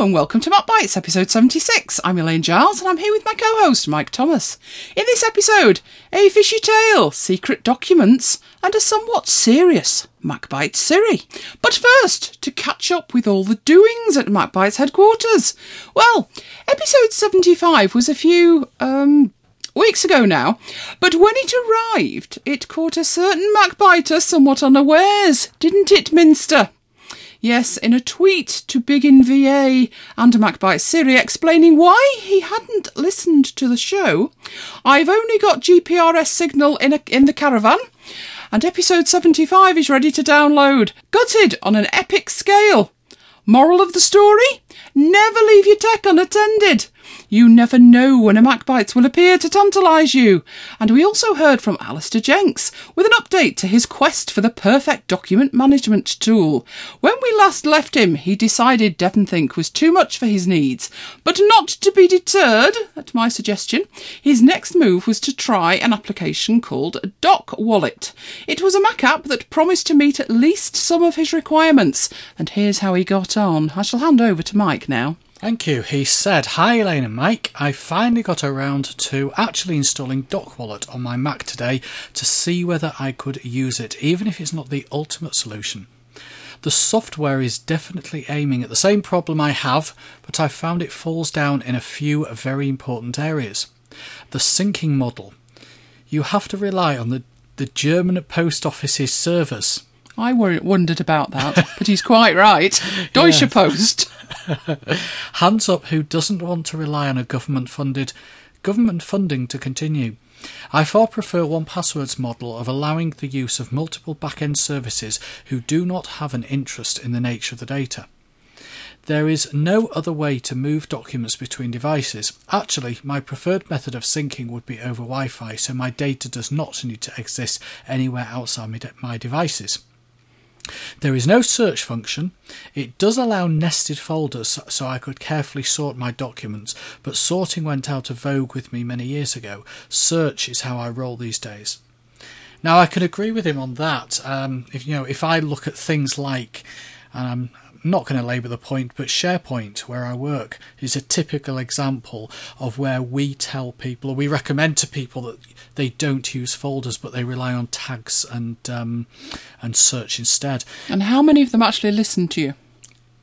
and welcome to Mac Bites, episode 76. I'm Elaine Giles and I'm here with my co host, Mike Thomas. In this episode, a fishy tale, secret documents, and a somewhat serious Mac Bites Siri. But first, to catch up with all the doings at Mac Bites headquarters. Well, episode 75 was a few, um, weeks ago now, but when it arrived, it caught a certain MacBiter somewhat unawares, didn't it, Minster? Yes, in a tweet to Biggin VA and MacBite Siri explaining why he hadn't listened to the show, I've only got GPRS signal in, a, in the caravan, and episode 75 is ready to download. Gutted on an epic scale. Moral of the story? Never leave your tech unattended. You never know when a MacBites will appear to tantalise you. And we also heard from Alistair Jenks with an update to his quest for the perfect document management tool. When we last left him, he decided DevonThink was too much for his needs. But not to be deterred, at my suggestion, his next move was to try an application called Doc Wallet. It was a Mac app that promised to meet at least some of his requirements. And here's how he got on. I shall hand over to Mike now. Thank you. He said, Hi Elaine and Mike. I finally got around to actually installing DocWallet on my Mac today to see whether I could use it, even if it's not the ultimate solution. The software is definitely aiming at the same problem I have, but I found it falls down in a few very important areas. The syncing model. You have to rely on the, the German post office's servers. I wondered about that, but he's quite right. Deutsche Post. Hands up who doesn't want to rely on a government funded government funding to continue. I far prefer 1Password's model of allowing the use of multiple back-end services who do not have an interest in the nature of the data. There is no other way to move documents between devices. Actually, my preferred method of syncing would be over Wi Fi, so my data does not need to exist anywhere outside my devices. There is no search function. It does allow nested folders so I could carefully sort my documents, but sorting went out of vogue with me many years ago. Search is how I roll these days. Now I can agree with him on that. Um, if you know, if I look at things like, and I'm not going to labour the point, but SharePoint, where I work, is a typical example of where we tell people, or we recommend to people that they don't use folders, but they rely on tags and um, and search instead. And how many of them actually listen to you?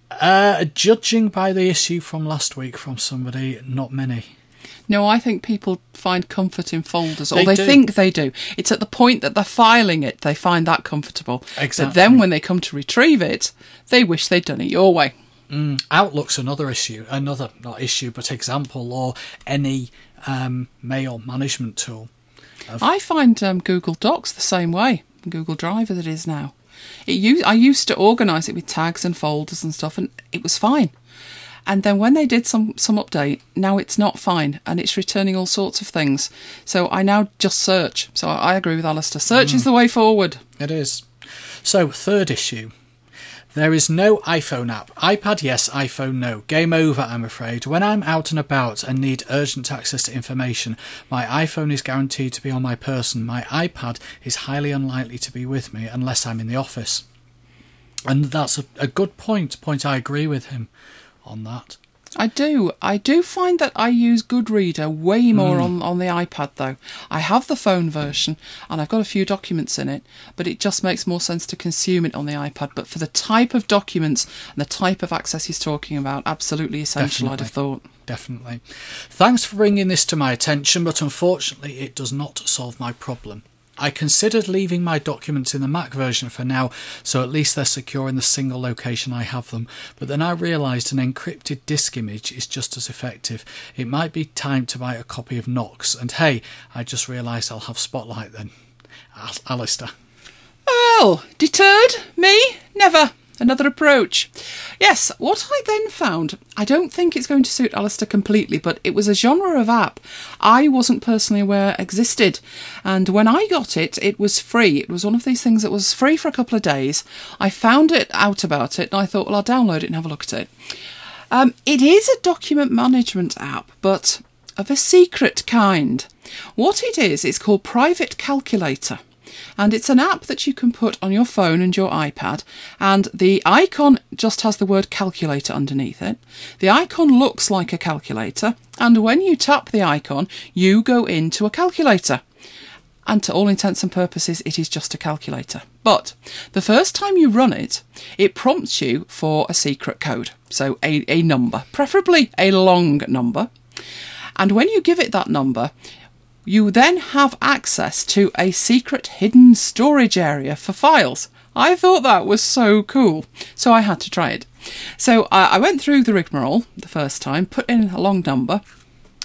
Uh, judging by the issue from last week from somebody, not many. No, I think people find comfort in folders, or they, they think they do. It's at the point that they're filing it, they find that comfortable. Exactly. But then when they come to retrieve it, they wish they'd done it your way. Mm. Outlook's another issue, another, not issue, but example, or any um, mail management tool. I find um, Google Docs the same way, Google Drive as it is now. It used, I used to organise it with tags and folders and stuff, and it was fine. And then when they did some some update, now it's not fine and it's returning all sorts of things. So I now just search. So I agree with Alistair. Search mm. is the way forward. It is. So third issue. There is no iPhone app. iPad, yes, iPhone, no. Game over, I'm afraid. When I'm out and about and need urgent access to information, my iPhone is guaranteed to be on my person. My iPad is highly unlikely to be with me unless I'm in the office. And that's a, a good point, point I agree with him on that. I do. I do find that I use Goodreader way more mm. on, on the iPad though. I have the phone version and I've got a few documents in it, but it just makes more sense to consume it on the iPad. But for the type of documents and the type of access he's talking about, absolutely essential, Definitely. I'd have thought. Definitely. Thanks for bringing this to my attention, but unfortunately, it does not solve my problem. I considered leaving my documents in the Mac version for now, so at least they're secure in the single location I have them, but then I realised an encrypted disk image is just as effective. It might be time to buy a copy of Knox, and hey, I just realised I'll have Spotlight then. Al- Alistair. Well, deterred? Me? Never another approach. Yes, what I then found, I don't think it's going to suit Alistair completely, but it was a genre of app I wasn't personally aware existed. And when I got it, it was free. It was one of these things that was free for a couple of days. I found it out about it and I thought, well, I'll download it and have a look at it. Um, it is a document management app, but of a secret kind. What it is, it's called Private Calculator. And it's an app that you can put on your phone and your iPad. And the icon just has the word calculator underneath it. The icon looks like a calculator. And when you tap the icon, you go into a calculator and to all intents and purposes, it is just a calculator. But the first time you run it, it prompts you for a secret code, so a, a number, preferably a long number. And when you give it that number, you then have access to a secret hidden storage area for files. I thought that was so cool, so I had to try it. So uh, I went through the rigmarole the first time, put in a long number,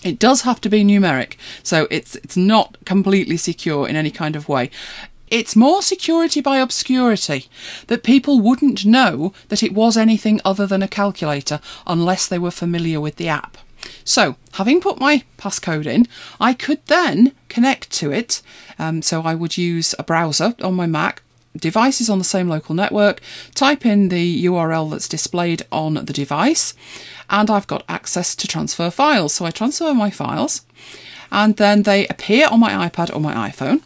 it does have to be numeric, so it's it's not completely secure in any kind of way. It's more security by obscurity that people wouldn't know that it was anything other than a calculator unless they were familiar with the app. So, having put my passcode in, I could then connect to it. Um, so, I would use a browser on my Mac, devices on the same local network, type in the URL that's displayed on the device, and I've got access to transfer files. So I transfer my files and then they appear on my iPad or my iPhone.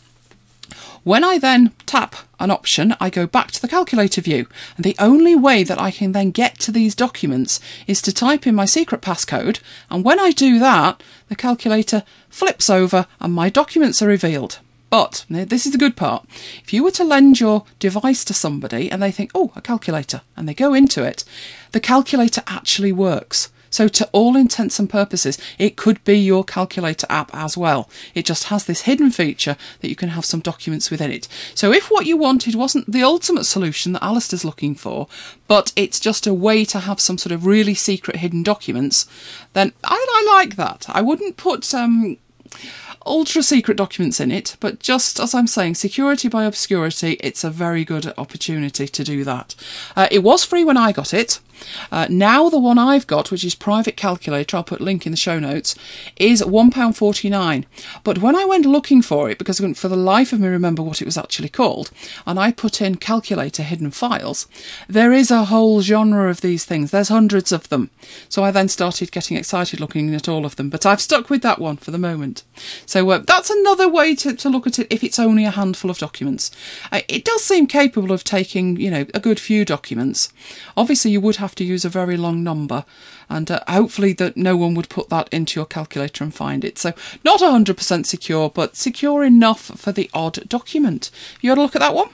When I then tap an option, I go back to the calculator view. And the only way that I can then get to these documents is to type in my secret passcode. And when I do that, the calculator flips over and my documents are revealed. But this is the good part. If you were to lend your device to somebody and they think, oh, a calculator, and they go into it, the calculator actually works. So, to all intents and purposes, it could be your calculator app as well. It just has this hidden feature that you can have some documents within it. So, if what you wanted wasn't the ultimate solution that Alistair's looking for, but it's just a way to have some sort of really secret hidden documents, then I, I like that. I wouldn't put um, ultra secret documents in it, but just as I'm saying, security by obscurity, it's a very good opportunity to do that. Uh, it was free when I got it. Uh, now the one I've got, which is private calculator, I'll put link in the show notes, is £1.49. But when I went looking for it, because I couldn't for the life of me remember what it was actually called, and I put in calculator hidden files, there is a whole genre of these things. There's hundreds of them. So I then started getting excited looking at all of them. But I've stuck with that one for the moment. So uh, that's another way to, to look at it if it's only a handful of documents. Uh, it does seem capable of taking, you know, a good few documents. Obviously, you would have to use a very long number, and uh, hopefully that no one would put that into your calculator and find it. So not 100% secure, but secure enough for the odd document. You had a look at that one?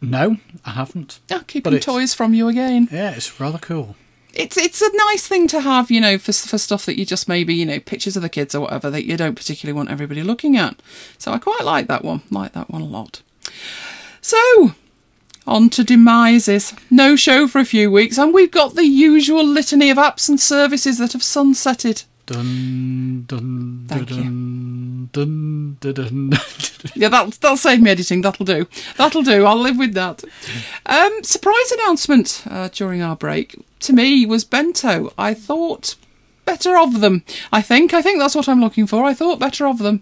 No, I haven't. Oh, keeping toys from you again. Yeah, it's rather cool it's it's a nice thing to have, you know, for for stuff that you just maybe, you know, pictures of the kids or whatever that you don't particularly want everybody looking at. So I quite like that one. Like that one a lot. So on to demises. No show for a few weeks, and we've got the usual litany of apps and services that have sunsetted. Dun, dun, Thank dun, dun, dun, dun, dun. Yeah, that'll, that'll save me editing. That'll do. That'll do. I'll live with that. Um, surprise announcement uh, during our break to me was Bento. I thought better of them. I think. I think that's what I'm looking for. I thought better of them.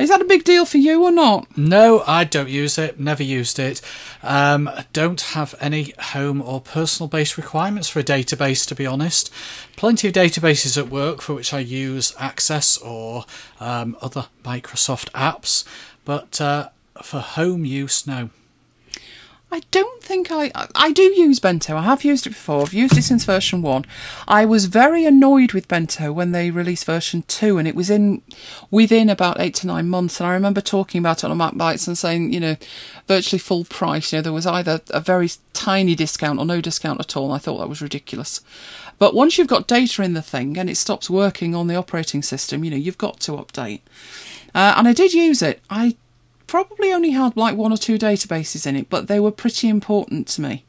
Is that a big deal for you or not? No, I don't use it. Never used it. Um, don't have any home or personal based requirements for a database, to be honest. Plenty of databases at work for which I use Access or um, other Microsoft apps, but uh, for home use, no. I don't think I. I do use Bento. I have used it before. I've used it since version one. I was very annoyed with Bento when they released version two, and it was in within about eight to nine months. And I remember talking about it on Mac Bites and saying, you know, virtually full price. You know, there was either a very tiny discount or no discount at all. I thought that was ridiculous. But once you've got data in the thing and it stops working on the operating system, you know, you've got to update. Uh, and I did use it. I probably only had like one or two databases in it, but they were pretty important to me.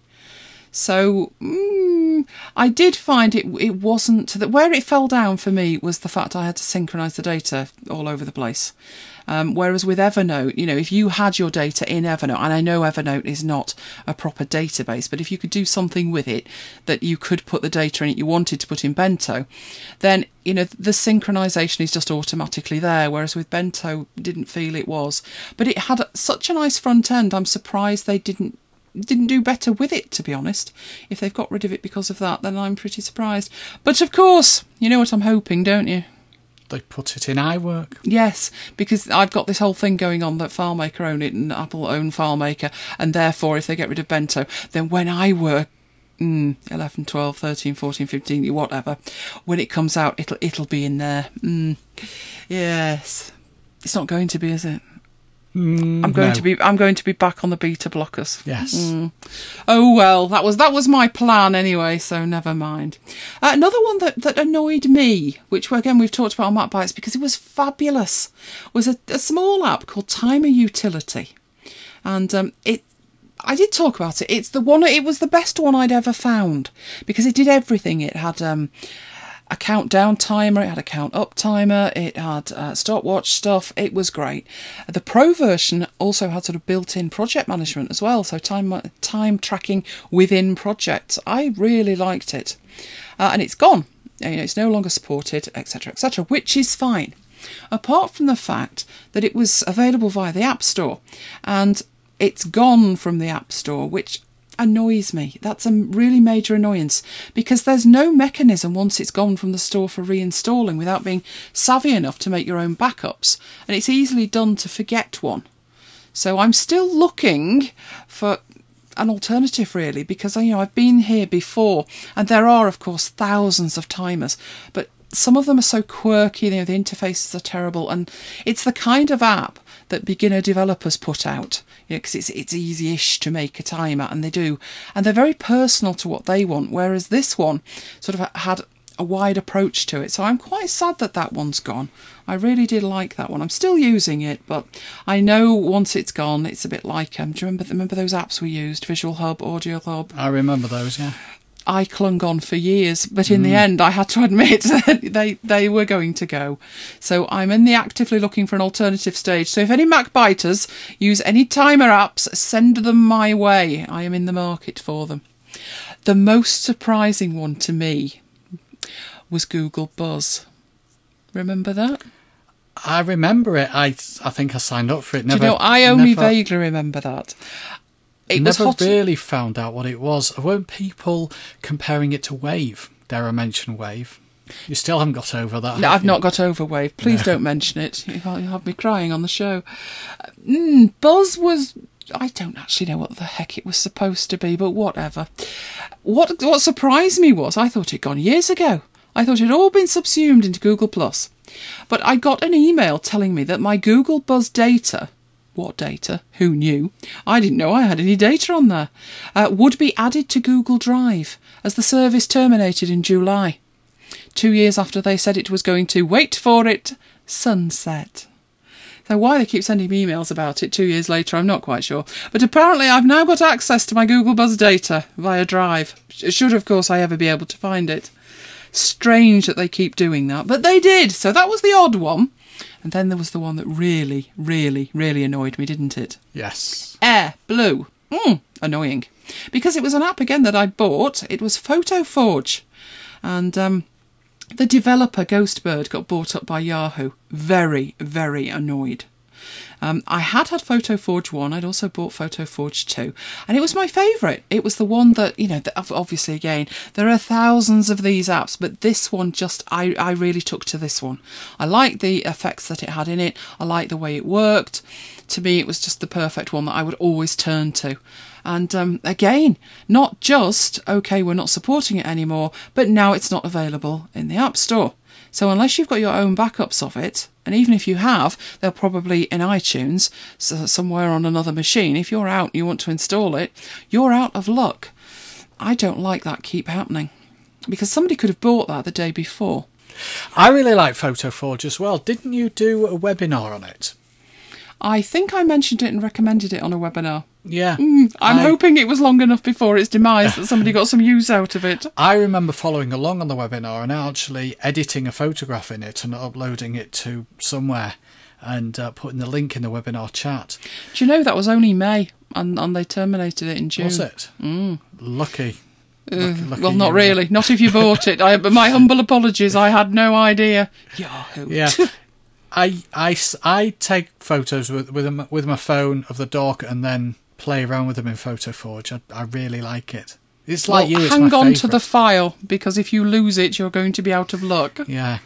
So mm, I did find it it wasn't that where it fell down for me was the fact I had to synchronize the data all over the place. Um, whereas with Evernote, you know, if you had your data in Evernote, and I know Evernote is not a proper database, but if you could do something with it that you could put the data in it you wanted to put in Bento, then you know the synchronization is just automatically there. Whereas with Bento, didn't feel it was, but it had such a nice front end. I'm surprised they didn't didn't do better with it, to be honest. If they've got rid of it because of that, then I'm pretty surprised. But of course, you know what I'm hoping, don't you? they put it in iWork. Yes, because I've got this whole thing going on that FileMaker own it and Apple own FileMaker, and therefore if they get rid of Bento, then when iWork mm, 11, 12, 13, 14, 15, whatever, when it comes out, it'll it'll be in there. Mm, yes, it's not going to be, is it? I'm going no. to be I'm going to be back on the beta blockers. Yes. Oh well, that was that was my plan anyway, so never mind. Uh, another one that, that annoyed me, which again we've talked about on Mac Bites because it was fabulous, was a, a small app called Timer Utility, and um, it. I did talk about it. It's the one. It was the best one I'd ever found because it did everything. It had um, a countdown timer, it had a count up timer, it had uh, stopwatch stuff. It was great. The pro version also had sort of built-in project management as well, so time time tracking within projects. I really liked it, uh, and it's gone. You know, it's no longer supported, etc., etc., which is fine. Apart from the fact that it was available via the App Store, and it's gone from the App Store, which annoys me. That's a really major annoyance because there's no mechanism once it's gone from the store for reinstalling without being savvy enough to make your own backups, and it's easily done to forget one. So I'm still looking for an alternative really because you know I've been here before and there are of course thousands of timers but some of them are so quirky you know the interfaces are terrible and it's the kind of app that beginner developers put out because it's it's easy-ish to make a timer and they do. And they're very personal to what they want whereas this one sort of had a wide approach to it. So I'm quite sad that that one's gone. I really did like that one. I'm still using it but I know once it's gone it's a bit like um do you remember remember those apps we used? Visual Hub Audio Hub? I remember those, yeah. I clung on for years, but in the hmm. end, I had to admit that they they were going to go. So I'm in the actively looking for an alternative stage. So if any Mac biters use any timer apps, send them my way. I am in the market for them. The most surprising one to me was Google Buzz. Remember that? I remember it. I I think I signed up for it. Never, Do you know, I only never, vaguely remember that. It was never hot. really found out what it was. Weren't people comparing it to Wave? Dare I mention Wave? You still haven't got over that. No, I've you? not got over Wave. Please don't mention it. You will have me crying on the show. Mm, Buzz was. I don't actually know what the heck it was supposed to be, but whatever. What what surprised me was I thought it'd gone years ago. I thought it had all been subsumed into Google Plus. But I got an email telling me that my Google Buzz data what data? Who knew? I didn't know I had any data on there. Uh, would be added to Google Drive as the service terminated in July. Two years after they said it was going to, wait for it, sunset. So why they keep sending me emails about it two years later, I'm not quite sure. But apparently I've now got access to my Google Buzz data via Drive. Should, of course, I ever be able to find it. Strange that they keep doing that, but they did. So that was the odd one. And then there was the one that really, really, really annoyed me, didn't it? Yes. Air Blue. Mm, annoying. Because it was an app again that I bought. It was PhotoForge. And um, the developer Ghostbird got bought up by Yahoo. Very, very annoyed. Um, I had had PhotoForge 1, I'd also bought PhotoForge 2, and it was my favourite. It was the one that, you know, that obviously, again, there are thousands of these apps, but this one just, I, I really took to this one. I liked the effects that it had in it, I liked the way it worked. To me, it was just the perfect one that I would always turn to. And um, again, not just, okay, we're not supporting it anymore, but now it's not available in the App Store. So unless you've got your own backups of it, and even if you have, they're probably in iTunes, so somewhere on another machine. If you're out and you want to install it, you're out of luck. I don't like that keep happening. Because somebody could have bought that the day before. I really like PhotoForge as well. Didn't you do a webinar on it? I think I mentioned it and recommended it on a webinar. Yeah. I'm I- hoping it was long enough before its demise that somebody got some use out of it. I remember following along on the webinar and actually editing a photograph in it and uploading it to somewhere and uh, putting the link in the webinar chat. Do you know that was only May and, and they terminated it in June? Was it? Mm. Lucky. Uh, Lucky- lucky well, not really. Not if you bought it. I, my humble apologies. I had no idea. Yahoo. Yeah. I, I, I take photos with with, with my phone of the dog and then play around with them in PhotoForge. I, I really like it. It's like well, you. It's hang on to the file because if you lose it, you're going to be out of luck. Yeah.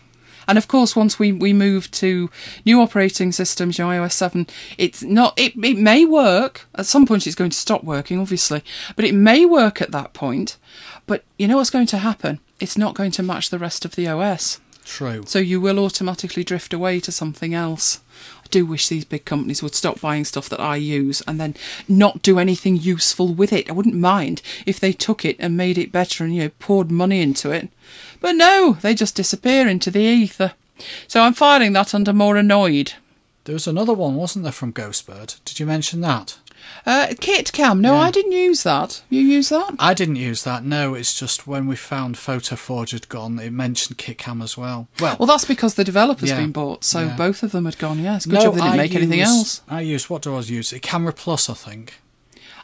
And of course, once we, we move to new operating systems, you know, iOS 7, it's not, it, it may work. At some point, it's going to stop working, obviously, but it may work at that point. But you know what's going to happen? It's not going to match the rest of the OS. True. So you will automatically drift away to something else. I do wish these big companies would stop buying stuff that I use and then not do anything useful with it. I wouldn't mind if they took it and made it better and you know poured money into it. But no, they just disappear into the ether. So I'm filing that under more annoyed. There was another one, wasn't there, from Ghostbird? Did you mention that? Uh, KitCam, no, Yeah. I didn't use that. You use that? I didn't use that. No, it's just when we found PhotoForge had gone, it mentioned KitCam as well. Well, Well, that's because the developer's Yeah. been bought, so Yeah. both of them had gone. Yes, good job they didn't make anything else. I use what do I use? Camera Plus, I think.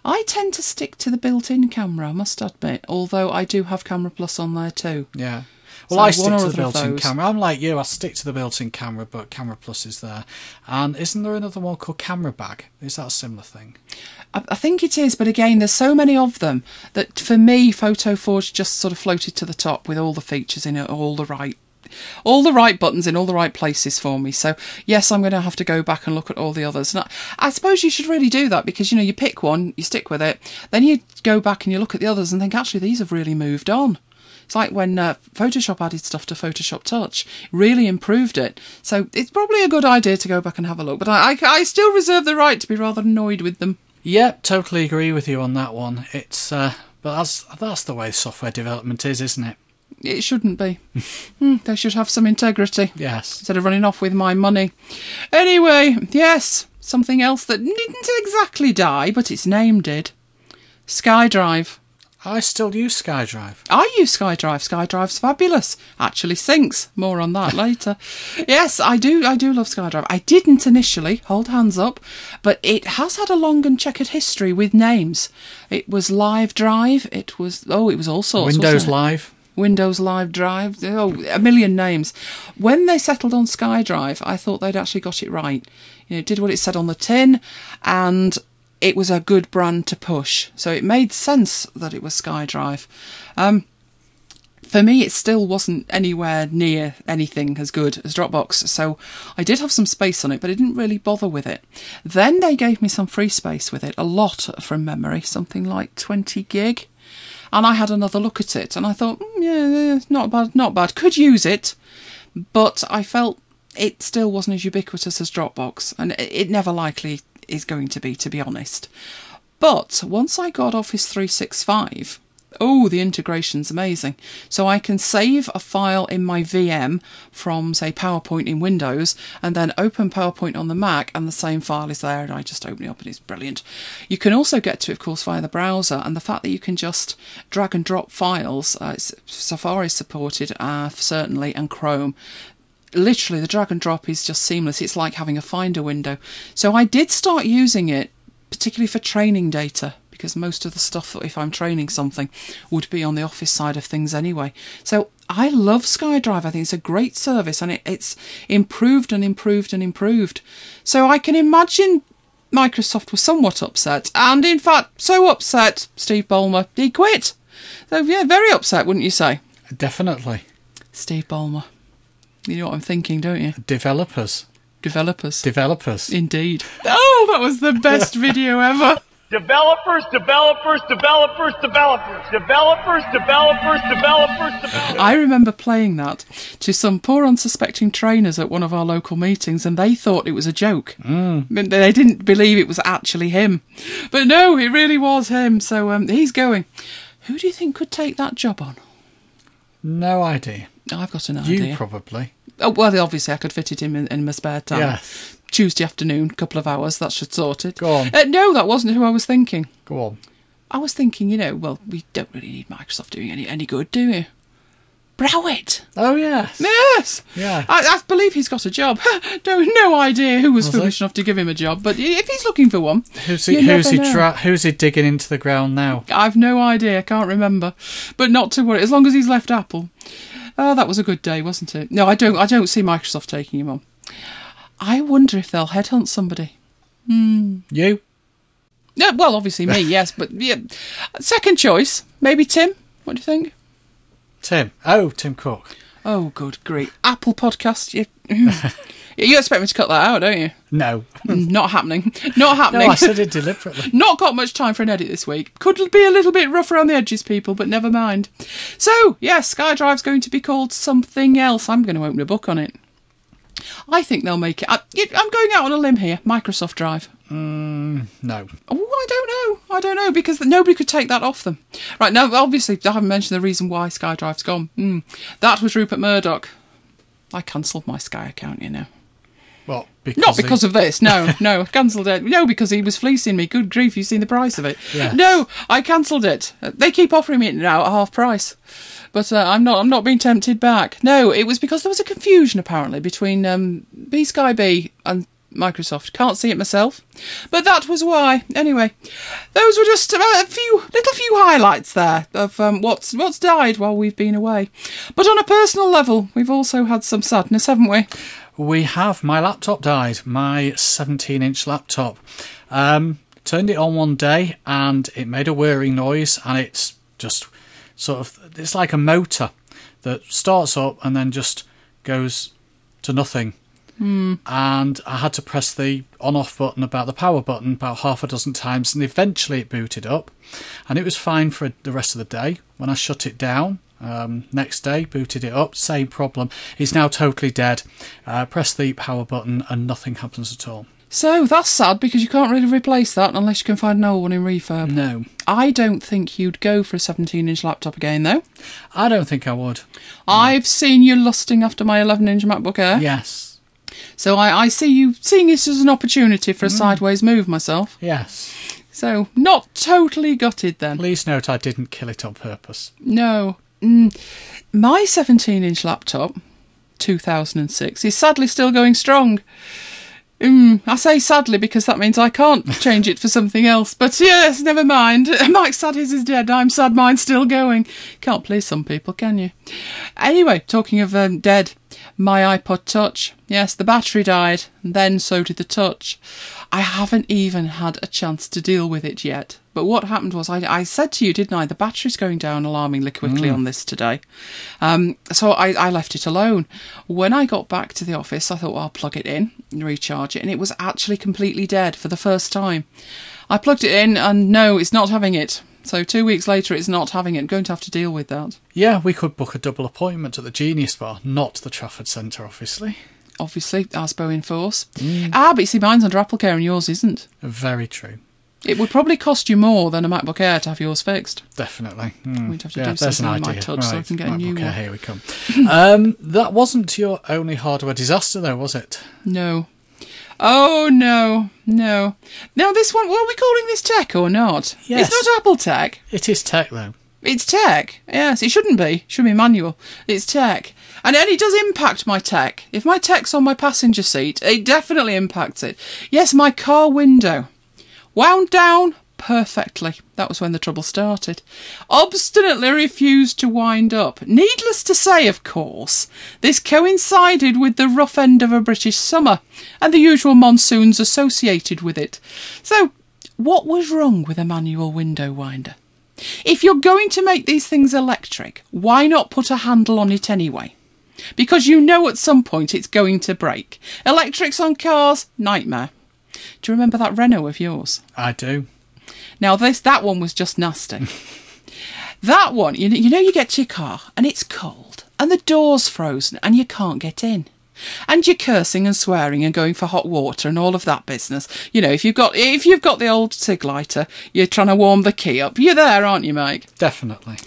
I tend to stick to the built-in camera, I must admit. Although I do have Camera Plus on there too. Yeah. Well, So I stick to the built-in camera. I'm like you. I stick to the built-in camera, but Camera Plus is there. And isn't there another one called Camera Bag? Is that a similar thing? I, I think it is, but again, there's so many of them that for me, PhotoForge just sort of floated to the top with all the features in it, all the right. All the right buttons in all the right places for me. So yes, I'm going to have to go back and look at all the others. And I, I suppose you should really do that because you know you pick one, you stick with it, then you go back and you look at the others and think actually these have really moved on. It's like when uh, Photoshop added stuff to Photoshop Touch, really improved it. So it's probably a good idea to go back and have a look. But I, I, I still reserve the right to be rather annoyed with them. Yep, totally agree with you on that one. It's uh, but that's that's the way software development is, isn't it? It shouldn't be. Hmm, they should have some integrity Yes. instead of running off with my money. Anyway, yes, something else that didn't exactly die, but its name did. SkyDrive. I still use SkyDrive. I use SkyDrive. SkyDrive's fabulous. Actually syncs. More on that later. yes, I do. I do love SkyDrive. I didn't initially. Hold hands up, but it has had a long and checkered history with names. It was Live Drive. It was oh, it was all sorts. Windows? Live. Windows Live Drive, oh, a million names. When they settled on SkyDrive, I thought they'd actually got it right. You know, it did what it said on the tin, and it was a good brand to push. So it made sense that it was SkyDrive. Um, for me, it still wasn't anywhere near anything as good as Dropbox, so I did have some space on it, but I didn't really bother with it. Then they gave me some free space with it, a lot from memory, something like 20 gig and I had another look at it, and I thought, mm, yeah, not bad, not bad. Could use it, but I felt it still wasn't as ubiquitous as Dropbox, and it never likely is going to be, to be honest. But once I got Office 365, oh, the integration's amazing. So I can save a file in my VM from, say, PowerPoint in Windows, and then open PowerPoint on the Mac, and the same file is there, and I just open it up, and it's brilliant. You can also get to it, of course, via the browser, and the fact that you can just drag and drop files, uh, Safari supported, uh, certainly, and Chrome literally the drag and drop is just seamless. It's like having a finder window. So I did start using it, particularly for training data, because most of the stuff, that if I'm training something, would be on the office side of things anyway. So I love SkyDrive. I think it's a great service and it, it's improved and improved and improved. So I can imagine Microsoft was somewhat upset, and in fact, so upset, Steve Ballmer, he quit. So yeah, very upset, wouldn't you say? Definitely. Steve Ballmer. You know what I'm thinking, don't you? Developers. Developers. Developers. Indeed. Oh, that was the best video ever. Developers, developers, developers, developers, developers, developers, developers, developers. I remember playing that to some poor unsuspecting trainers at one of our local meetings, and they thought it was a joke. Mm. They didn't believe it was actually him. But no, it really was him. So um, he's going. Who do you think could take that job on? No idea. I've got an idea. You probably. oh, well, obviously, I could fit it in in, in my spare time. Yes. Tuesday afternoon, couple of hours, that should sort it. Go on. Uh, no, that wasn't who I was thinking. Go on. I was thinking, you know, well, we don't really need Microsoft doing any any good, do we? Browett. Oh yes. Yes. Yeah. I, I believe he's got a job. no, no idea who was Was foolish enough to give him a job, but if he's looking for one, Who's he? Who's he? Tra- who's he digging into the ground now? I've no idea. I can't remember, but not to worry. As long as he's left Apple. Oh, that was a good day, wasn't it? No, I don't. I don't see Microsoft taking him on. I wonder if they'll headhunt somebody. Hmm. You? Yeah, well, obviously me, yes, but yeah. Second choice, maybe Tim. What do you think? Tim. Oh, Tim Cook. Oh, good grief. Apple Podcast. You, you expect me to cut that out, don't you? No. Not happening. Not happening. No. I said it deliberately. Not got much time for an edit this week. Could be a little bit rough around the edges, people, but never mind. So, yes, SkyDrive's going to be called something else. I'm going to open a book on it. I think they'll make it. I, I'm going out on a limb here. Microsoft Drive. No. Oh, I don't know. I don't know because nobody could take that off them. Right now, obviously, I haven't mentioned the reason why SkyDrive's gone. Mm, that was Rupert Murdoch. I cancelled my Sky account, you know. Because Not he- because of this, no, no, cancelled it. No, because he was fleecing me. Good grief, you've seen the price of it. Yes. No, I cancelled it. They keep offering me it now at half price, but uh, I'm not. I'm not being tempted back. No, it was because there was a confusion apparently between um, B Sky B and Microsoft. Can't see it myself, but that was why. Anyway, those were just uh, a few little few highlights there of um, what's what's died while we've been away. But on a personal level, we've also had some sadness, haven't we? We have. My laptop died. My 17 inch laptop. Um, turned it on one day and it made a whirring noise and it's just sort of, it's like a motor that starts up and then just goes to nothing. And I had to press the on off button about the power button about half a dozen times and eventually it booted up. And it was fine for the rest of the day. When I shut it down, um, next day, booted it up, same problem. It's now totally dead. Uh, press the power button and nothing happens at all. So that's sad because you can't really replace that unless you can find an old one in refurb. No, I don't think you'd go for a 17 inch laptop again though. I don't think I would. I've seen you lusting after my 11 inch MacBook Air. Yes, So I, I see you seeing this as an opportunity for a sideways move myself. yes. So not totally gutted then. Please note I didn't kill it on purpose. No. Mm. My 17 inch laptop, 2006, is sadly still going strong. Mm, I say sadly because that means I can't change it for something else. But yes, never mind. Mike's sad his is dead. I'm sad mine's still going. Can't please some people, can you? Anyway, talking of um, dead, my iPod Touch. Yes, the battery died, and then so did the Touch. I haven't even had a chance to deal with it yet. But what happened was, I, I said to you, didn't I? The battery's going down alarmingly quickly on this today. Um, so I, I left it alone. When I got back to the office, I thought, well, I'll plug it in and recharge it. And it was actually completely dead for the first time. I plugged it in, and no, it's not having it. So two weeks later, it's not having it. I'm going to have to deal with that. Yeah, we could book a double appointment at the Genius Bar, not the Trafford Centre, obviously. Obviously, Asbo in force. Ah, but you see, mine's under Apple Care and yours isn't. Very true. It would probably cost you more than a MacBook Air to have yours fixed. Definitely. Mm. We'd have to yeah, do an something my idea. touch so I can get a new Air, one. Here we come. um, that wasn't your only hardware disaster, though, was it? No. Oh no, no. Now this one, well, are we calling this tech or not? Yes. It's not Apple tech. It is tech, though. It's tech. Yes, it shouldn't be. It should be manual. It's tech. And, and it does impact my tech. If my tech's on my passenger seat, it definitely impacts it. Yes, my car window. Wound down perfectly. That was when the trouble started. Obstinately refused to wind up. Needless to say, of course, this coincided with the rough end of a British summer and the usual monsoons associated with it. So, what was wrong with a manual window winder? If you're going to make these things electric, why not put a handle on it anyway? Because you know at some point it's going to break. Electrics on cars, nightmare. Do you remember that Renault of yours? I do. Now this that one was just nasty. that one, you know, you know, you get to your car and it's cold and the door's frozen and you can't get in. And you're cursing and swearing and going for hot water and all of that business. You know, if you've got if you've got the old cig lighter, you're trying to warm the key up. You're there, aren't you, Mike? Definitely.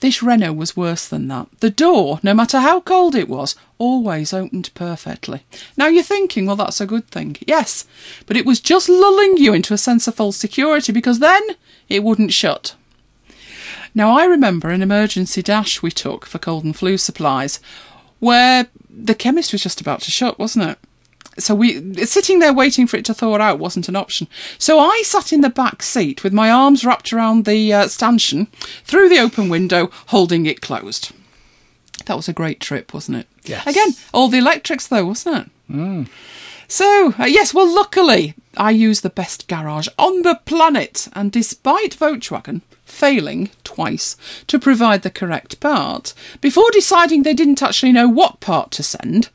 This Renault was worse than that. The door, no matter how cold it was, always opened perfectly. Now you're thinking, well, that's a good thing. Yes, but it was just lulling you into a sense of false security because then it wouldn't shut. Now I remember an emergency dash we took for cold and flu supplies where the chemist was just about to shut, wasn't it? So we sitting there waiting for it to thaw out wasn't an option. So I sat in the back seat with my arms wrapped around the uh, stanchion through the open window, holding it closed. That was a great trip, wasn't it? Yes. Again, all the electrics though, wasn't it? So uh, yes, well, luckily I use the best garage on the planet, and despite Volkswagen failing twice to provide the correct part, before deciding they didn't actually know what part to send,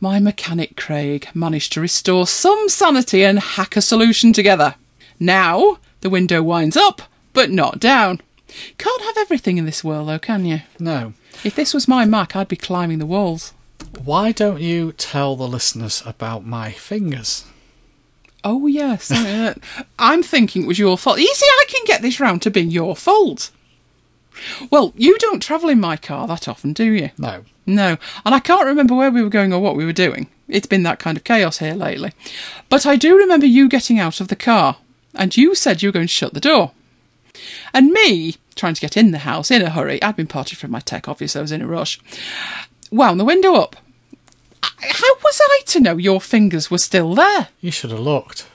my mechanic Craig managed to restore some sanity and hack a solution together. Now the window winds up, but not down. Can't have everything in this world, though, can you? No. If this was my Mac, I'd be climbing the walls. Why don't you tell the listeners about my fingers? Oh, yes. uh, I'm thinking it was your fault. Easy, I can get this round to being your fault. Well, you don't travel in my car that often, do you? No. No, and I can't remember where we were going or what we were doing. It's been that kind of chaos here lately. But I do remember you getting out of the car, and you said you were going to shut the door. And me trying to get in the house in a hurry. I'd been parted from my tech, obviously, I was in a rush. Wound the window up. How was I to know your fingers were still there? You should have looked.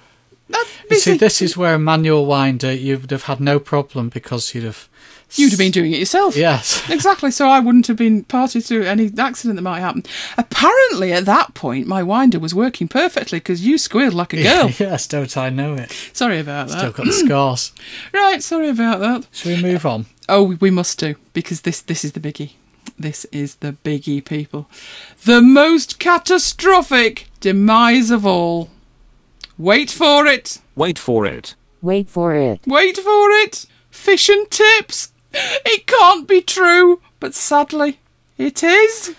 You see, this is where a manual winder, you would have had no problem because you'd have. You'd have been doing it yourself. Yes. Exactly, so I wouldn't have been party to any accident that might happen. Apparently, at that point, my winder was working perfectly because you squealed like a girl. yes, don't I know it? Sorry about that. Still got the scars. Right, sorry about that. Shall we move on? Uh, oh, we must do because this this is the biggie. This is the biggie, people. The most catastrophic demise of all. Wait for it. Wait for it. Wait for it. Wait for it. Fish and tips. It can't be true, but sadly, it is.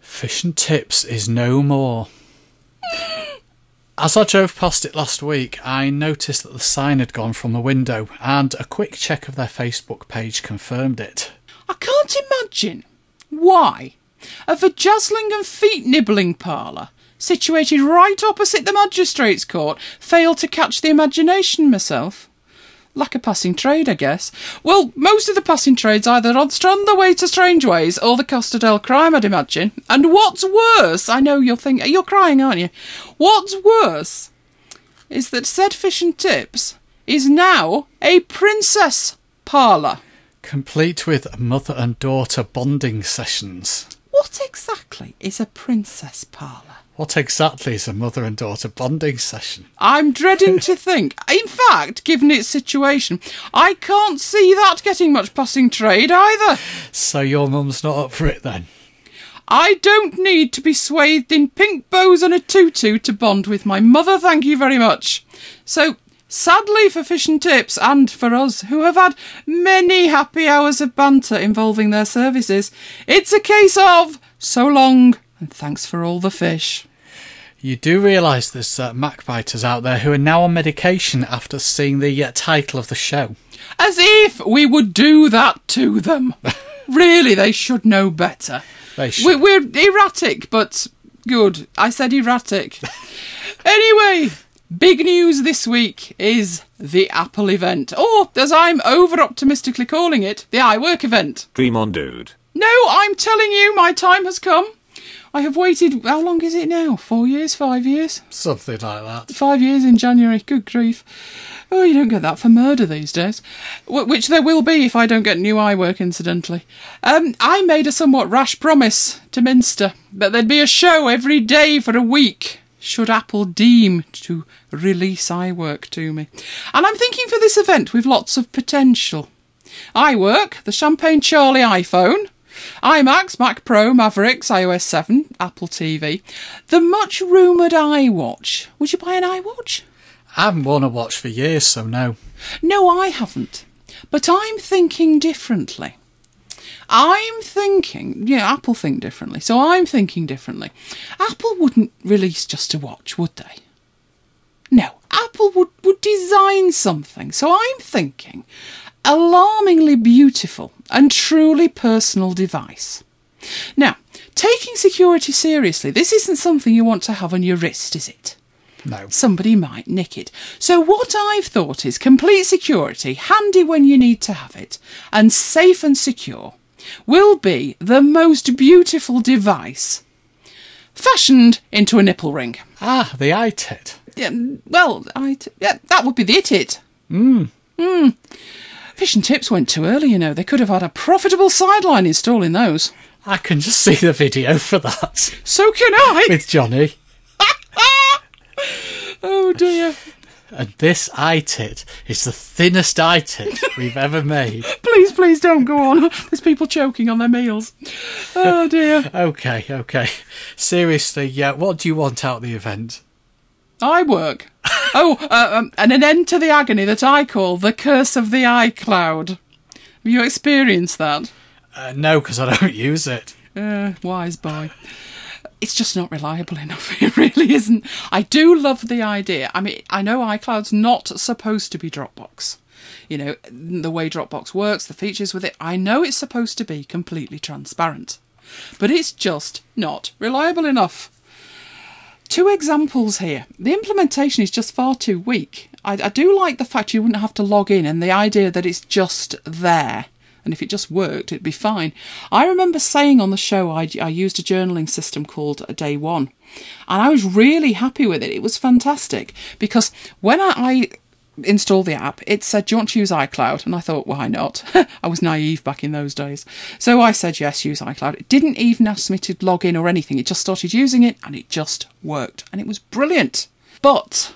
Fish and Tips is no more. As I drove past it last week, I noticed that the sign had gone from the window, and a quick check of their Facebook page confirmed it. I can't imagine why a vajazzling and feet nibbling parlour, situated right opposite the magistrates' court, failed to catch the imagination myself. Like a passing trade, I guess. Well, most of the passing trades either on on the way to Strangeways or the Costa del Crime, I'd imagine. And what's worse, I know you're thinking, you're crying, aren't you? What's worse is that said fish and tips is now a princess parlour. Complete with mother and daughter bonding sessions. What exactly is a princess parlour? What exactly is a mother and daughter bonding session? I'm dreading to think. In fact, given its situation, I can't see that getting much passing trade either. So your mum's not up for it then? I don't need to be swathed in pink bows and a tutu to bond with my mother, thank you very much. So, sadly for Fish and Tips and for us, who have had many happy hours of banter involving their services, it's a case of so long and thanks for all the fish. You do realise there's uh, Macbiters out there who are now on medication after seeing the uh, title of the show. As if we would do that to them. really, they should know better. They should. We're, we're erratic, but good. I said erratic. anyway, big news this week is the Apple event, or as I'm over optimistically calling it, the iWork event. Dream on, dude. No, I'm telling you, my time has come. I have waited, how long is it now? Four years? Five years? Something like that. Five years in January. Good grief. Oh, you don't get that for murder these days. Wh- Which there will be if I don't get new iWork, incidentally. Um, I made a somewhat rash promise to Minster that there'd be a show every day for a week, should Apple deem to release iWork to me. And I'm thinking for this event with lots of potential. iWork, the Champagne Charlie iPhone, iMacs, Mac Pro, Mavericks, iOS 7, Apple TV, the much rumoured iWatch. Would you buy an iWatch? I haven't worn a watch for years, so no. No, I haven't. But I'm thinking differently. I'm thinking, yeah, Apple think differently, so I'm thinking differently. Apple wouldn't release just a watch, would they? No, Apple would, would design something, so I'm thinking alarmingly beautiful and truly personal device. Now, taking security seriously, this isn't something you want to have on your wrist, is it? No. somebody might nick it. So, what I've thought is complete security, handy when you need to have it, and safe and secure, will be the most beautiful device fashioned into a nipple ring. Ah, the iTit. Yeah, well, I yeah, that would be the it it. Mm. Mm. Fish and Tips went too early, you know. They could have had a profitable sideline installing those. I can just see the video for that So can I. with Johnny. Oh dear. And this iTit is the thinnest iTit we've ever made. Please, please don't go on. There's people choking on their meals. Oh dear. Okay, okay. Seriously, yeah, what do you want out of the event? I work. Oh, uh, um, and an end to the agony that I call the curse of the iCloud. Have you experienced that? Uh, no, because I don't use it. Uh, wise boy. It's just not reliable enough. It really isn't. I do love the idea. I mean, I know iCloud's not supposed to be Dropbox. You know, the way Dropbox works, the features with it, I know it's supposed to be completely transparent. But it's just not reliable enough. Two examples here. The implementation is just far too weak. I, I do like the fact you wouldn't have to log in and the idea that it's just there and if it just worked, it'd be fine. I remember saying on the show I, I used a journaling system called Day One, and I was really happy with it. It was fantastic because when I, I installed the app, it said, Do you want to use iCloud? And I thought, Why not? I was naive back in those days. So I said, Yes, use iCloud. It didn't even ask me to log in or anything. It just started using it and it just worked. And it was brilliant. But,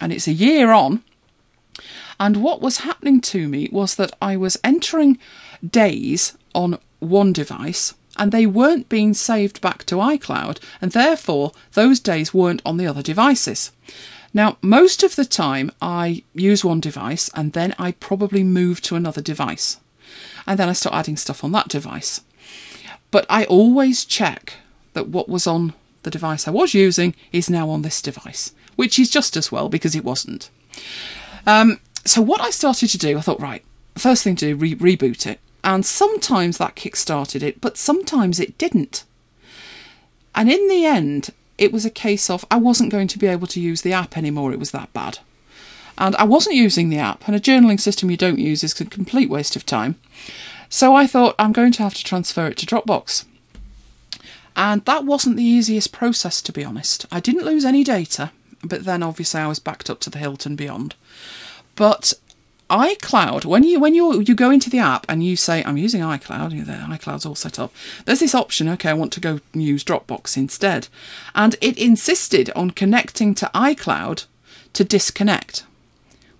and it's a year on, and what was happening to me was that I was entering days on one device and they weren't being saved back to iCloud, and therefore those days weren't on the other devices. Now, most of the time I use one device and then I probably move to another device, and then I start adding stuff on that device. But I always check that what was on the device I was using is now on this device, which is just as well because it wasn't. Um, so, what I started to do, I thought, right, first thing to do, re- reboot it and sometimes that kick-started it, but sometimes it didn't. And in the end, it was a case of I wasn't going to be able to use the app anymore, it was that bad. And I wasn't using the app, and a journaling system you don't use is a complete waste of time. So I thought I'm going to have to transfer it to Dropbox. And that wasn't the easiest process, to be honest. I didn't lose any data, but then obviously I was backed up to the hilt and beyond. But iCloud, when you when you you go into the app and you say I'm using iCloud, you know, iCloud's all set up. There's this option. Okay, I want to go use Dropbox instead, and it insisted on connecting to iCloud to disconnect.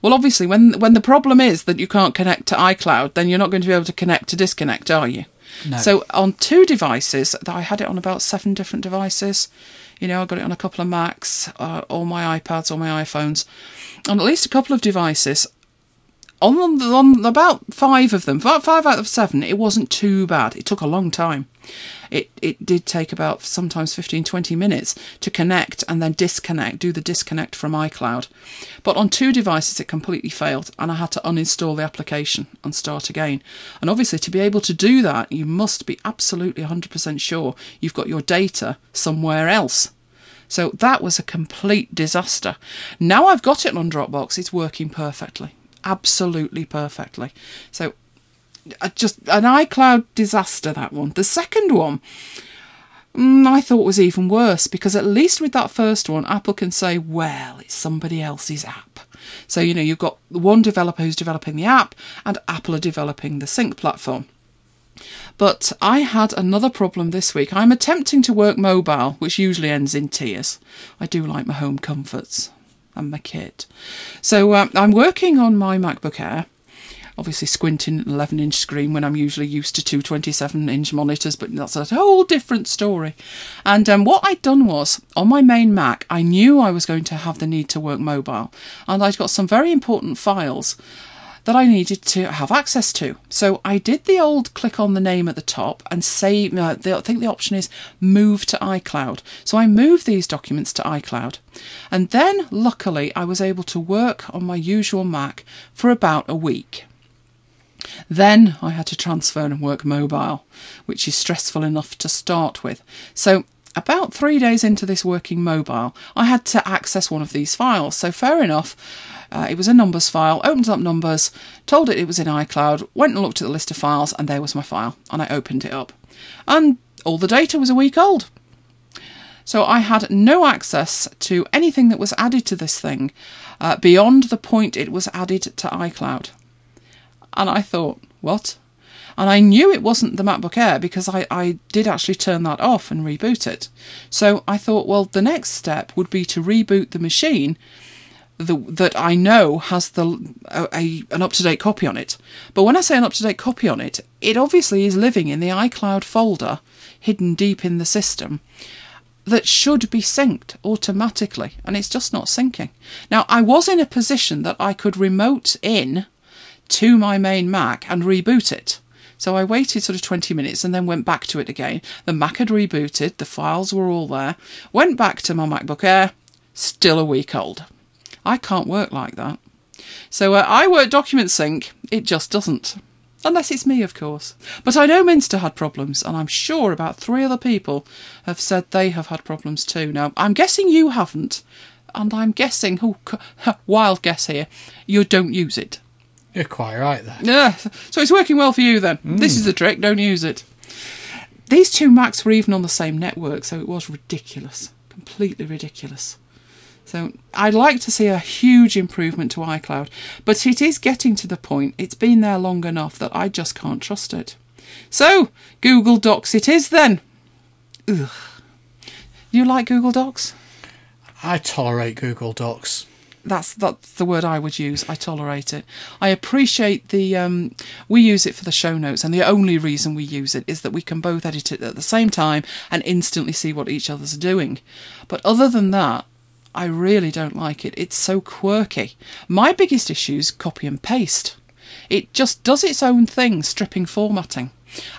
Well, obviously, when when the problem is that you can't connect to iCloud, then you're not going to be able to connect to disconnect, are you? No. So on two devices, I had it on about seven different devices. You know, I got it on a couple of Macs, uh, all my iPads, all my iPhones, on at least a couple of devices on, on about five of them, about five out of seven, it wasn't too bad. It took a long time. It it did take about sometimes 15, 20 minutes to connect and then disconnect, do the disconnect from iCloud. But on two devices, it completely failed, and I had to uninstall the application and start again. And obviously, to be able to do that, you must be absolutely 100% sure you've got your data somewhere else. So that was a complete disaster. Now I've got it on Dropbox, it's working perfectly absolutely perfectly. So, just an iCloud disaster, that one. The second one, mm, I thought was even worse because at least with that first one, Apple can say, well, it's somebody else's app. So, you know, you've got one developer who's developing the app and Apple are developing the sync platform. But I had another problem this week. I'm attempting to work mobile, which usually ends in tears. I do like my home comforts and my kit. So um, I'm working on my MacBook Air. Obviously, squinting at an 11 inch screen when I'm usually used to two 27 inch monitors, but that's a whole different story. And um, what I'd done was, on my main Mac, I knew I was going to have the need to work mobile, and I'd got some very important files that I needed to have access to. So I did the old click on the name at the top and save. Uh, the, I think the option is move to iCloud. So I moved these documents to iCloud. And then, luckily, I was able to work on my usual Mac for about a week. Then I had to transfer and work mobile, which is stressful enough to start with. So about three days into this working mobile, I had to access one of these files. So fair enough. Uh, it was a numbers file, opened up numbers, told it it was in iCloud, went and looked at the list of files, and there was my file. And I opened it up. And all the data was a week old. So I had no access to anything that was added to this thing uh, beyond the point it was added to iCloud. And I thought, what? And I knew it wasn't the MacBook Air because I, I did actually turn that off and reboot it. So I thought, well, the next step would be to reboot the machine the, that I know has the a, a an up to date copy on it. But when I say an up to date copy on it, it obviously is living in the iCloud folder hidden deep in the system that should be synced automatically, and it's just not syncing. Now, I was in a position that I could remote in to my main Mac and reboot it. So I waited sort of 20 minutes and then went back to it again. The Mac had rebooted, the files were all there. Went back to my MacBook Air, still a week old. I can't work like that. So uh, iWork document sync, it just doesn't. Unless it's me, of course. But I know Minster had problems, and I'm sure about three other people have said they have had problems too. Now, I'm guessing you haven't, and I'm guessing, oh, wild guess here, you don't use it. You're quite right there. Yeah, so it's working well for you then. This is hmm. the trick, don't use it. These two Macs were even on the same network, so it was ridiculous. Completely ridiculous. So I'd like to see a huge improvement to iCloud, but it is getting to the point, it's been there long enough that I just can't trust it. So, Google Docs it is then. Ugh. You like Google Docs? I tolerate Google Docs. That's that's the word I would use. I tolerate it. I appreciate the um, we use it for the show notes, and the only reason we use it is that we can both edit it at the same time and instantly see what each other's doing. But other than that, I really don't like it. It's so quirky. My biggest issue is copy and paste. It just does its own thing, stripping formatting,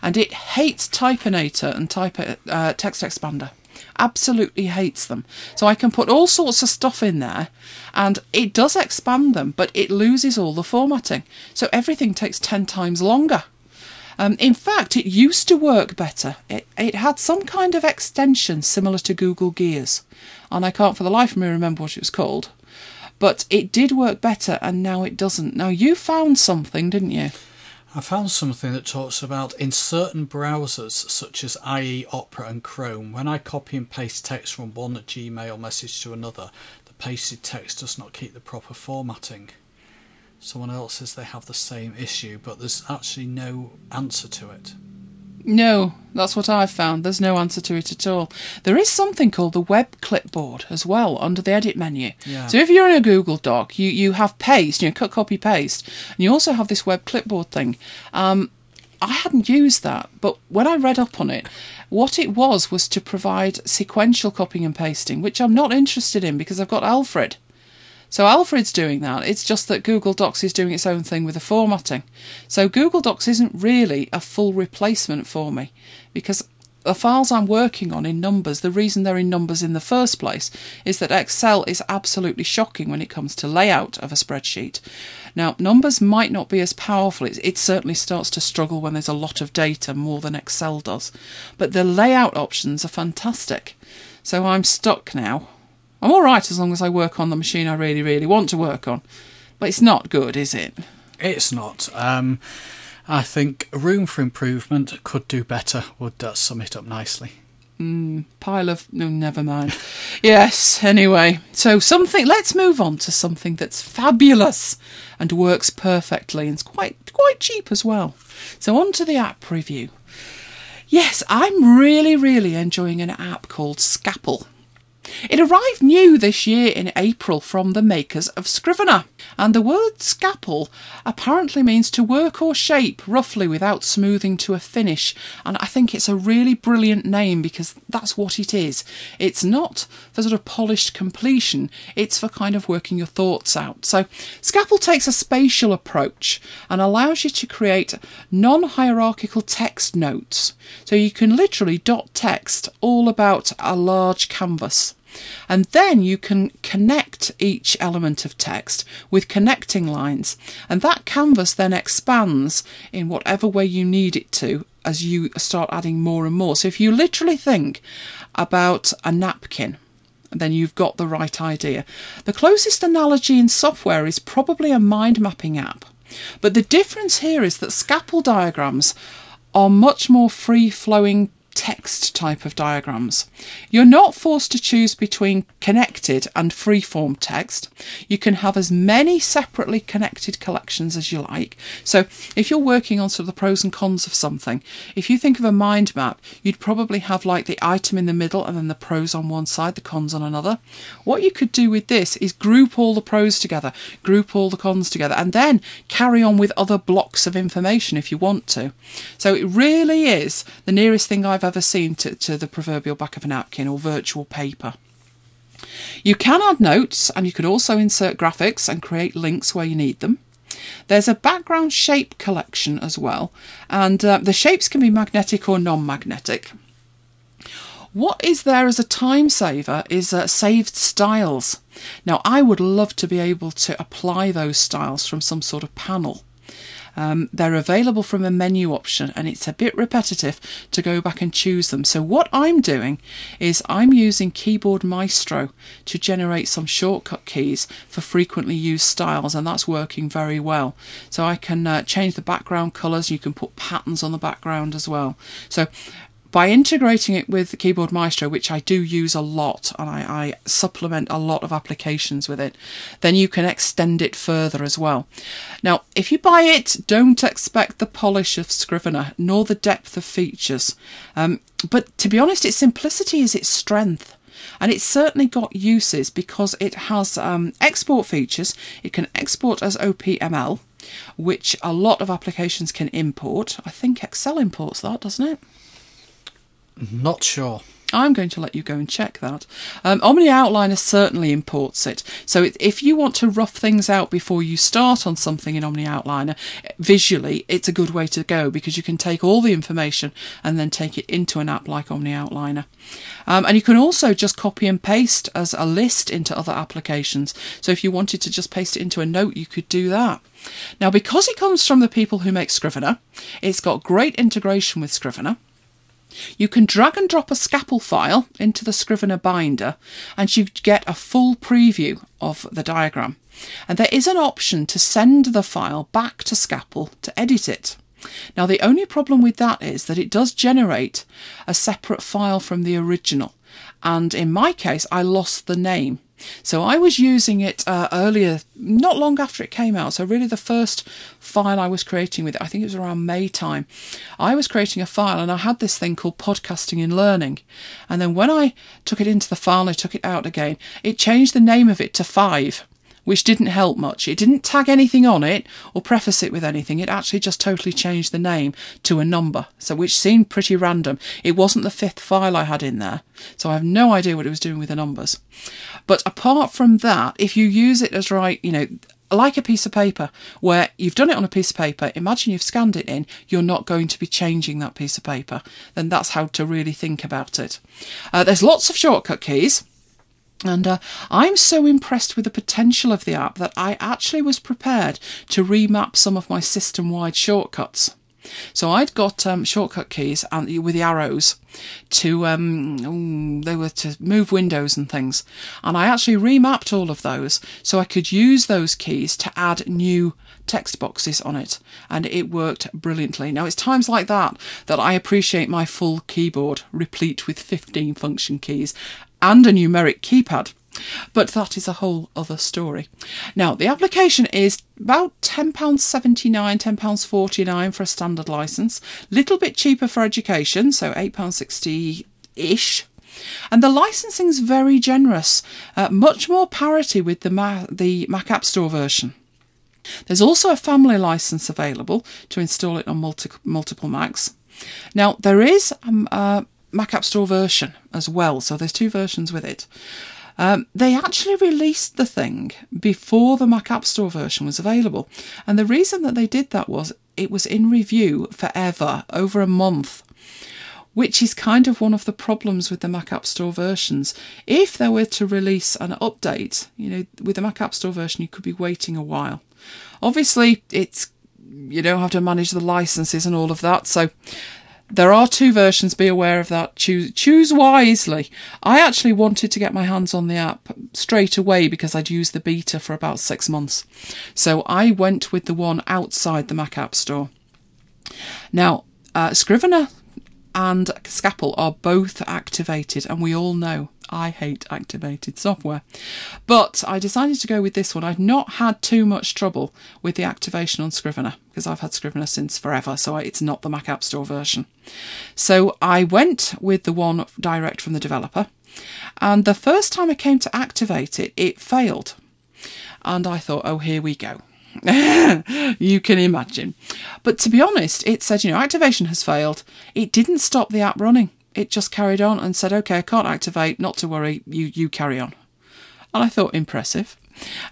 and it hates Typinator and Type uh, Text Expander absolutely hates them. So I can put all sorts of stuff in there and it does expand them, but it loses all the formatting. So everything takes 10 times longer. Um, in fact, it used to work better. It, it had some kind of extension similar to Google Gears, and I can't for the life of me remember what it was called. But it did work better, and now it doesn't. Now, you found something, didn't you? I found something that talks about in certain browsers, such as IE, Opera, and Chrome, when I copy and paste text from one Gmail message to another, the pasted text does not keep the proper formatting. Someone else says they have the same issue, but there's actually no answer to it. No, that's what I've found. There's no answer to it at all. There is something called the web clipboard as well under the edit menu. Yeah. So if you're in a Google Doc, you, you have paste, you know, cut, copy, paste, and you also have this web clipboard thing. Um, I hadn't used that, but when I read up on it, what it was was to provide sequential copying and pasting, which I'm not interested in because I've got Alfred. So Alfred's doing that. It's just that Google Docs is doing its own thing with the formatting. So Google Docs isn't really a full replacement for me because the files I'm working on in numbers, the reason they're in numbers in the first place is that Excel is absolutely shocking when it comes to layout of a spreadsheet. Now, numbers might not be as powerful. It, it certainly starts to struggle when there's a lot of data more than Excel does. But the layout options are fantastic. So I'm stuck now. I'm all right as long as I work on the machine I really, really want to work on. But it's not good, is it? It's not. Um, I think room for improvement could do better. Would that sum it up nicely? Pile of no, never mind. yes. Anyway, so something. Let's move on to something that's fabulous and works perfectly and it's quite quite cheap as well. So on to the app review. Yes, I'm really, really enjoying an app called Scapple. It arrived new this year in April from the makers of Scrivener, and the word scapple apparently means to work or shape roughly without smoothing to a finish. And I think it's a really brilliant name because that's what it is. It's not for sort of polished completion, it's for kind of working your thoughts out. So, Scapple takes a spatial approach and allows you to create non hierarchical text notes. So, you can literally dot text all about a large canvas. And then you can connect each element of text with connecting lines. And that canvas then expands in whatever way you need it to as you start adding more and more. So if you literally think about a napkin, then you've got the right idea. The closest analogy in software is probably a mind mapping app. But the difference here is that scapple diagrams are much more free flowing text type of diagrams. You're not forced to choose between connected and freeform text. You can have as many separately connected collections as you like. So if you're working on sort of the pros and cons of something, if you think of a mind map, you'd probably have like the item in the middle and then the pros on one side, the cons on another. What you could do with this is group all the pros together, group all the cons together, and then carry on with other blocks of information if you want to. So it really is the nearest thing I've ever seen to, to the proverbial back of a napkin or virtual paper. You can add notes and you can also insert graphics and create links where you need them. There's a background shape collection as well, and uh, the shapes can be magnetic or non magnetic. What is there as a time saver is uh, saved styles. Now, I would love to be able to apply those styles from some sort of panel. Um, they're available from a menu option and it's a bit repetitive to go back and choose them. So, what I'm doing is I'm using Keyboard Maestro to generate some shortcut keys for frequently used styles, and that's working very well. So, I can uh, change the background colors, you can put patterns on the background as well. So, by integrating it with Keyboard Maestro, which I do use a lot and I, I, supplement a lot of applications with it, then you can extend it further as well. Now, if you buy it, don't expect the polish of Scrivener nor the depth of features. Um, but to be honest, its simplicity is its strength. And it's certainly got uses because it has um, export features. It can export as OPML, which a lot of applications can import. I think Excel imports that, doesn't it? Not sure. I'm going to let you go and check that. Um, Omni Outliner certainly imports it. So if you want to rough things out before you start on something in Omni Outliner, visually, it's a good way to go because you can take all the information and then take it into an app like Omni Outliner. Um, and you can also just copy and paste as a list into other applications. So if you wanted to just paste it into a note, you could do that. Now, because it comes from the people who make Scrivener, it's got great integration with Scrivener. You can drag and drop a Scapple file into the Scrivener binder and you get a full preview of the diagram. And there is an option to send the file back to Scapple to edit it. Now, the only problem with that is that it does generate a separate file from the original. And in my case, I lost the name. So I was using it uh, earlier, not long after it came out. So really, the first file I was creating with it, I think it was around May time. I was creating a file, and I had this thing called podcasting and learning. And then when I took it into the file and I took it out again, it changed the name of it to Five which didn't help much. It didn't tag anything on it or preface it with anything. It actually just totally changed the name to a number, so which seemed pretty random. It wasn't the fifth file I had in there, so I have no idea what it was doing with the numbers. But apart from that, if you use it as right, you know, like a piece of paper where you've done it on a piece of paper, imagine you've scanned it in, you're not going to be changing that piece of paper. Then that's how to really think about it. Uh, there's lots of shortcut keys. And uh, I'm so impressed with the potential of the app that I actually was prepared to remap some of my system wide shortcuts. So I'd got um, shortcut keys and with the arrows to um, they were to move windows and things, and I actually remapped all of those so I could use those keys to add new text boxes on it, and it worked brilliantly. Now it's times like that that I appreciate my full keyboard, replete with 15 function keys and a numeric keypad. But that is a whole other story. Now, the application is about £10.79, £10.49 for a standard license, little bit cheaper for education, so £8.60 ish. And the licensing is very generous, uh, much more parity with the, the Mac App Store version. There's also a family license available to install it on multi- multiple Macs. Now, there is um, a Mac App Store version as well, so there's two versions with it. Um, they actually released the thing before the Mac App Store version was available. And the reason that they did that was it was in review forever, over a month, which is kind of one of the problems with the Mac App Store versions. If they were to release an update, you know, with the Mac App Store version, you could be waiting a while. Obviously, it's you don't have to manage the licenses and all of that, so there are two versions. Be aware of that. Choose choose wisely. I actually wanted to get my hands on the app straight away because I'd used the beta for about six months, so I went with the one outside the Mac App Store. Now, uh, Scrivener and Scapple are both activated, and we all know I hate activated software. But I decided to go with this one. I've not had too much trouble with the activation on Scrivener because I've had Scrivener since forever, so it's not the Mac App Store version. So I went with the one direct from the developer, and the first time I came to activate it, it failed. And I thought, oh, here we go. you can imagine. But to be honest, it said, you know, activation has failed. It didn't stop the app running. It just carried on and said, okay, I can't activate, not to worry, you, you carry on. And I thought, impressive.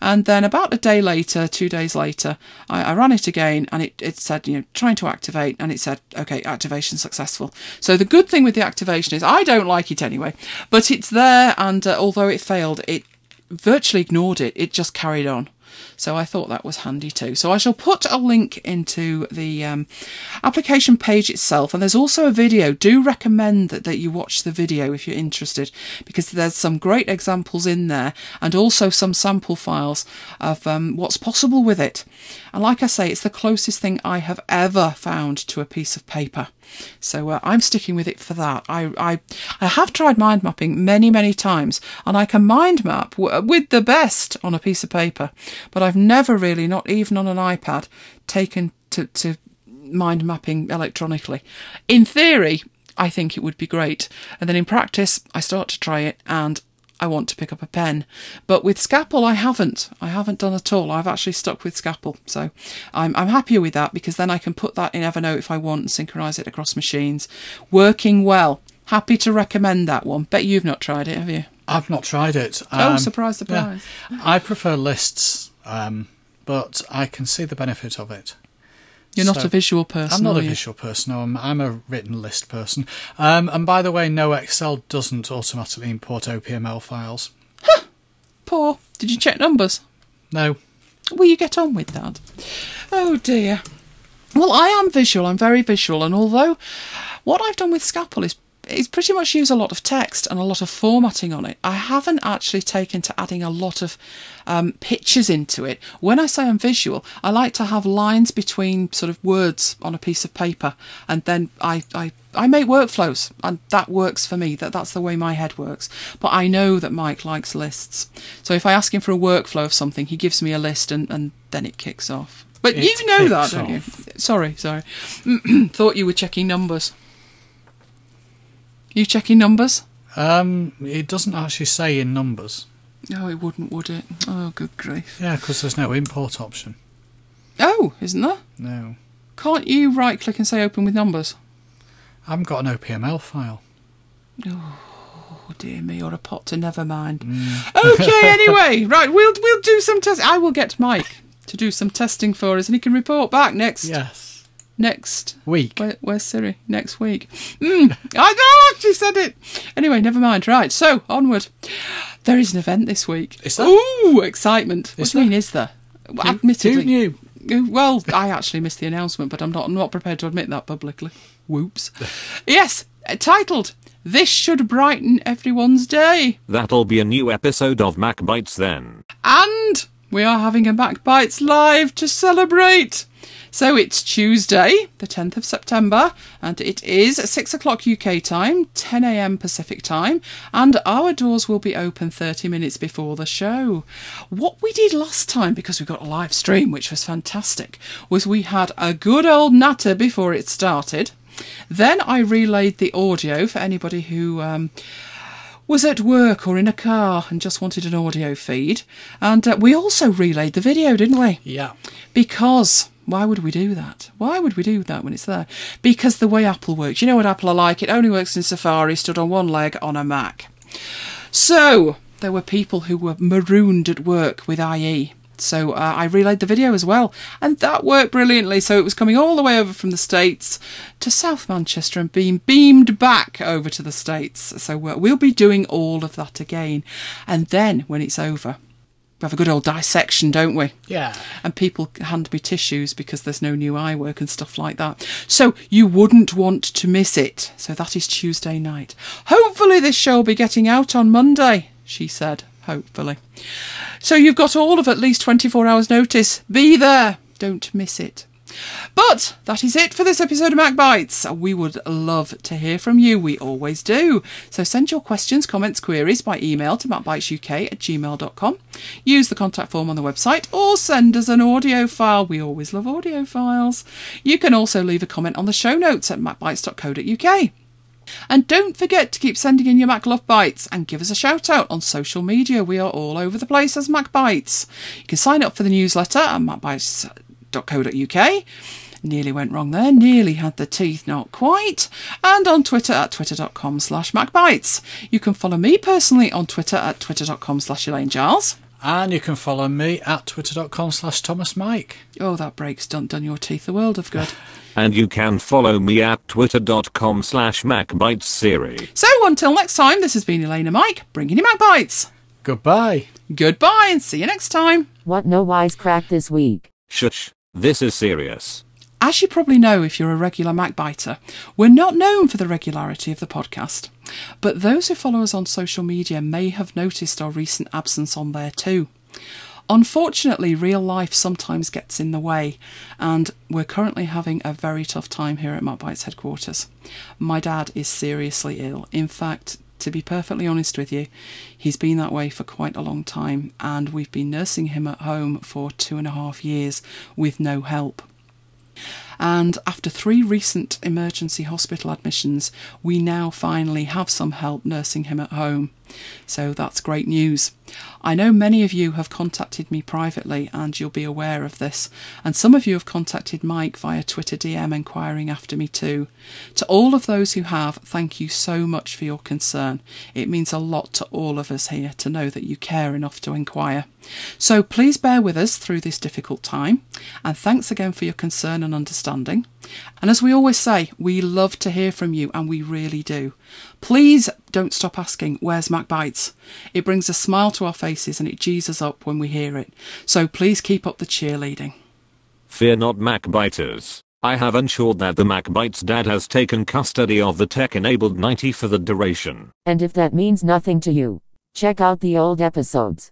And then about a day later, two days later, I, I, ran it again and it, it said, you know, trying to activate and it said, okay, activation successful. So the good thing with the activation is I don't like it anyway, but it's there and uh, although it failed, it virtually ignored it. It just carried on. So I thought that was handy too. So I shall put a link into the um, application page itself. And there's also a video. Do recommend that, that you watch the video if you're interested, because there's some great examples in there and also some sample files of um, what's possible with it. And like I say, it's the closest thing I have ever found to a piece of paper. So uh, I'm sticking with it for that. I, I I have tried mind mapping many many times, and I can mind map w- with the best on a piece of paper, but I've never really, not even on an iPad, taken to to mind mapping electronically. In theory, I think it would be great, and then in practice, I start to try it, and I want to pick up a pen. But with Scapple, I haven't. I haven't done at all. I've actually stuck with Scapple. So I'm, I'm happier with that because then I can put that in Evernote if I want and synchronize it across machines. Working well. Happy to recommend that one. Bet you've not tried it, have you? I've not tried it. oh, surprise, surprise. Yeah. I prefer lists, um, but I can see the benefit of it. You're so, not a visual person. I'm not a visual person. No, I'm, I'm a written list person. Um, and by the way, no Excel doesn't automatically import OPML files. Huh. Poor. Did you check numbers? No. Will you get on with that? Oh dear. Well, I am visual. I'm very visual, and although what I've done with Scapple is it's pretty much use a lot of text and a lot of formatting on it. I haven't actually taken to adding a lot of um, pictures into it. When I say I'm visual, I like to have lines between sort of words on a piece of paper, and then I, I I make workflows, and that works for me. That that's the way my head works. But I know that Mike likes lists, so if I ask him for a workflow of something, he gives me a list, and, and then it kicks off. But it you know that, don't you? Sorry, sorry. Thought you were checking numbers. You checking numbers? Um, it doesn't actually say in numbers. No, it wouldn't, would it? Oh, good grief. Yeah, because there's no import option. Oh, isn't there? No. Can't you right click and say open with numbers? I haven't got an OPML file. Oh dear me, or a pot to never mind. Mm. Okay, anyway, right, we'll we'll do some test. I will get Mike to do some testing for us, and he can report back next. Yes next week. Where, where's Siri? Next week. Mm, I know she said it. Anyway, never mind. Right, so onward. There is an event this week. Is there? Ooh, excitement. Is what do you mean? Is there? Who, Admittedly, who knew? Well, I actually missed the announcement, but I'm not I'm not prepared to admit that publicly. Whoops. yes, titled "This Should Brighten Everyone's Day." That'll be a new episode of Mac Bites then. And we are having a Mac Bites live to celebrate. So it's Tuesday, the 10th of September, and it is 6 o'clock UK time, 10 am Pacific time, and our doors will be open 30 minutes before the show. What we did last time, because we got a live stream, which was fantastic, was we had a good old natter before it started. Then I relayed the audio for anybody who. Um, was at work or in a car and just wanted an audio feed. And uh, we also relayed the video, didn't we? Yeah. Because why would we do that? Why would we do that when it's there? Because the way Apple works, you know what Apple are like, it only works in Safari, stood on one leg on a Mac. So, there were people who were marooned at work with IE. So uh, I relayed the video as well, and that worked brilliantly. So it was coming all the way over from the States to South Manchester and being beamed back over to the States. So uh, we'll be doing all of that again. And then when it's over, we have a good old dissection, don't we? Yeah. And people hand me tissues because there's no new iWork and stuff like that. So you wouldn't want to miss it. So that is Tuesday night. Hopefully, this show will be getting out on Monday, she said. Hopefully. So you've got all of at least 24 hours' notice. Be there. Don't miss it. But that is it for this episode of Mac Bites. We would love to hear from you. We always do. So send your questions, comments, queries by email to macbitesuk at gmail.com. Use the contact form on the website or send us an audio file. We always love audio files. You can also leave a comment on the show notes at macbites.co.uk. And don't forget to keep sending in your Mac Love Bites and give us a shout out on social media. We are all over the place as Mac Bites. You can sign up for the newsletter at macbites.co.uk. Nearly went wrong there, nearly had the teeth, not quite. And on Twitter at twitter.com slash macbites. You can follow me personally on Twitter at twitter.com slash Elaine Giles. And you can follow me at twitter.com slash Thomas Mike. Oh, that break's done, done your teeth a world of good. And you can follow me at twitter.com slash macbitesiri. so until next time, this has been Elena Mike, bringing you Mac Bites. Goodbye. Goodbye and see you next time. What no wisecrack this week. Shush, this is serious. As you probably know if you're a regular Macbiter, we're not known for the regularity of the podcast. But those who follow us on social media may have noticed our recent absence on there too. Unfortunately, real life sometimes gets in the way, and we're currently having a very tough time here at Macbites headquarters. My dad is seriously ill. In fact, to be perfectly honest with you, he's been that way for quite a long time, and we've been nursing him at home for two and a half years with no help. And after three recent emergency hospital admissions, we now finally have some help nursing him at home. So that's great news. I know many of you have contacted me privately, and you'll be aware of this. And some of you have contacted Mike via Twitter DM inquiring after me too. To all of those who have, thank you so much for your concern. It means a lot to all of us here to know that you care enough to inquire. So please bear with us through this difficult time, and thanks again for your concern and understanding. And as we always say, we love to hear from you, and we really do. Please don't stop asking, Where's Mac Bites? It brings a smile to our faces and it G's us up when we hear it. So please keep up the cheerleading. Fear not Macbiters. I have ensured that the Macbites dad has taken custody of the tech-enabled 90 for the duration. And if that means nothing to you, check out the old episodes.